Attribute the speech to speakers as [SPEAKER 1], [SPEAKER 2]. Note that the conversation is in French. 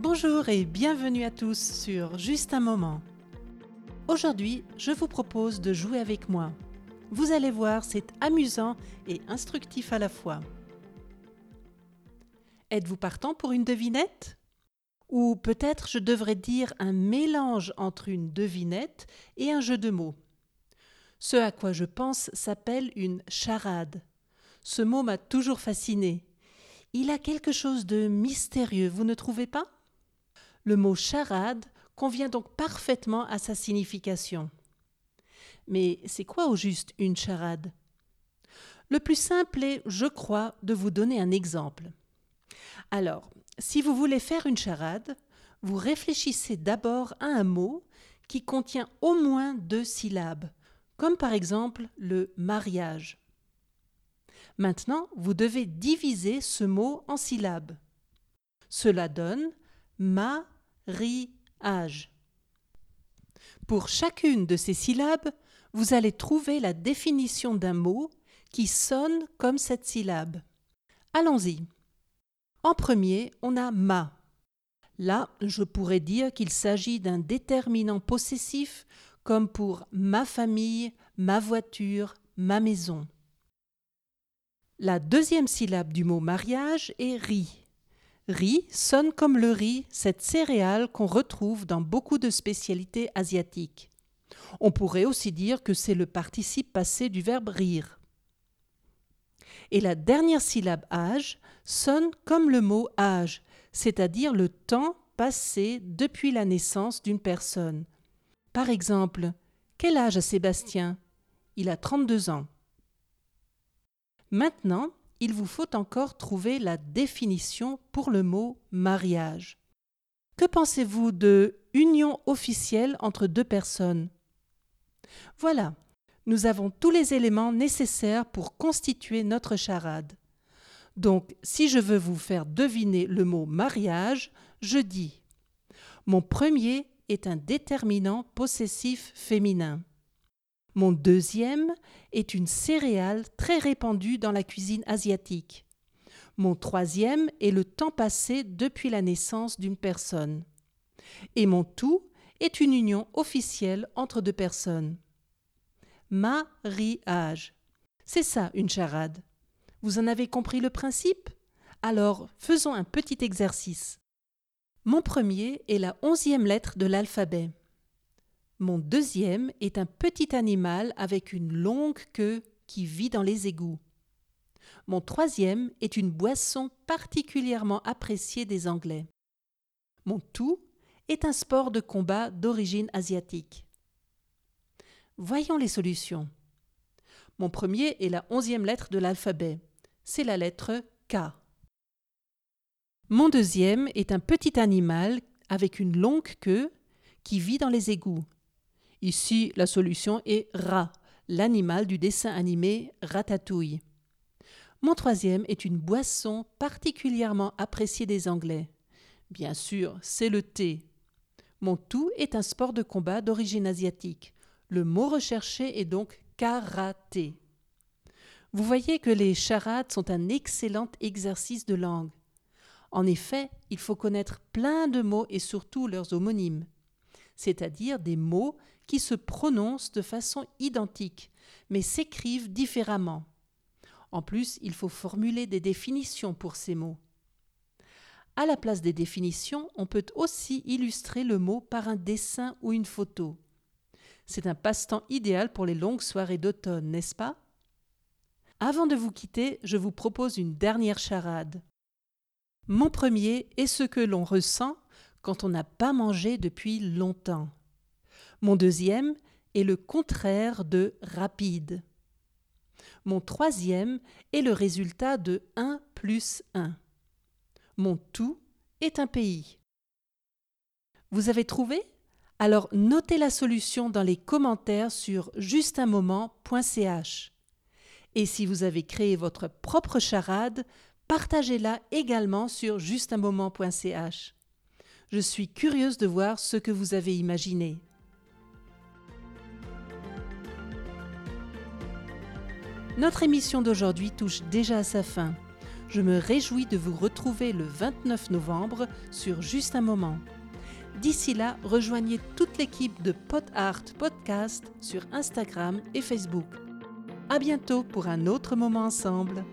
[SPEAKER 1] Bonjour et bienvenue à tous sur Juste un moment. Aujourd'hui, je vous propose de jouer avec moi. Vous allez voir, c'est amusant et instructif à la fois. Êtes-vous partant pour une devinette? Ou peut-être je devrais dire un mélange entre une devinette et un jeu de mots. Ce à quoi je pense s'appelle une charade. Ce mot m'a toujours fasciné. Il a quelque chose de mystérieux, vous ne trouvez pas? Le mot charade convient donc parfaitement à sa signification. Mais c'est quoi au juste une charade? Le plus simple est, je crois, de vous donner un exemple. Alors, si vous voulez faire une charade, vous réfléchissez d'abord à un mot qui contient au moins deux syllabes, comme par exemple le mariage. Maintenant, vous devez diviser ce mot en syllabes. Cela donne ma-ri-age. Pour chacune de ces syllabes, vous allez trouver la définition d'un mot qui sonne comme cette syllabe. Allons-y. En premier, on a ma. Là, je pourrais dire qu'il s'agit d'un déterminant possessif comme pour ma famille, ma voiture, ma maison. La deuxième syllabe du mot mariage est riz. Riz sonne comme le riz, cette céréale qu'on retrouve dans beaucoup de spécialités asiatiques. On pourrait aussi dire que c'est le participe passé du verbe rire. Et la dernière syllabe âge sonne comme le mot âge, c'est-à-dire le temps passé depuis la naissance d'une personne. Par exemple, quel âge a Sébastien? Il a 32 ans. Maintenant, il vous faut encore trouver la définition pour le mot mariage. Que pensez-vous de union officielle entre deux personnes? Voilà, nous avons tous les éléments nécessaires pour constituer notre charade. Donc, si je veux vous faire deviner le mot mariage, je dis Mon premier est un déterminant possessif féminin. Mon deuxième est une céréale très répandue dans la cuisine asiatique. Mon troisième est le temps passé depuis la naissance d'une personne. Et mon tout est une union officielle entre deux personnes. Mariage. C'est ça une charade. Vous en avez compris le principe? Alors faisons un petit exercice. Mon premier est la onzième lettre de l'alphabet. Mon deuxième est un petit animal avec une longue queue qui vit dans les égouts. Mon troisième est une boisson particulièrement appréciée des Anglais. Mon tout est un sport de combat d'origine asiatique. Voyons les solutions. Mon premier est la onzième lettre de l'alphabet. C'est la lettre K. Mon deuxième est un petit animal avec une longue queue qui vit dans les égouts. Ici, la solution est rat, l'animal du dessin animé Ratatouille. Mon troisième est une boisson particulièrement appréciée des Anglais. Bien sûr, c'est le thé. Mon tout est un sport de combat d'origine asiatique. Le mot recherché est donc karaté. Vous voyez que les charades sont un excellent exercice de langue. En effet, il faut connaître plein de mots et surtout leurs homonymes c'est-à-dire des mots qui se prononcent de façon identique, mais s'écrivent différemment. En plus, il faut formuler des définitions pour ces mots. À la place des définitions, on peut aussi illustrer le mot par un dessin ou une photo. C'est un passe-temps idéal pour les longues soirées d'automne, n'est-ce pas? Avant de vous quitter, je vous propose une dernière charade. Mon premier est ce que l'on ressent quand on n'a pas mangé depuis longtemps. Mon deuxième est le contraire de rapide. Mon troisième est le résultat de 1 plus 1. Mon tout est un pays. Vous avez trouvé? Alors notez la solution dans les commentaires sur justunmoment.ch. Et si vous avez créé votre propre charade, partagez-la également sur justunmoment.ch. Je suis curieuse de voir ce que vous avez imaginé. Notre émission d'aujourd'hui touche déjà à sa fin. Je me réjouis de vous retrouver le 29 novembre sur Juste un moment. D'ici là, rejoignez toute l'équipe de Pod Art Podcast sur Instagram et Facebook. À bientôt pour un autre moment ensemble.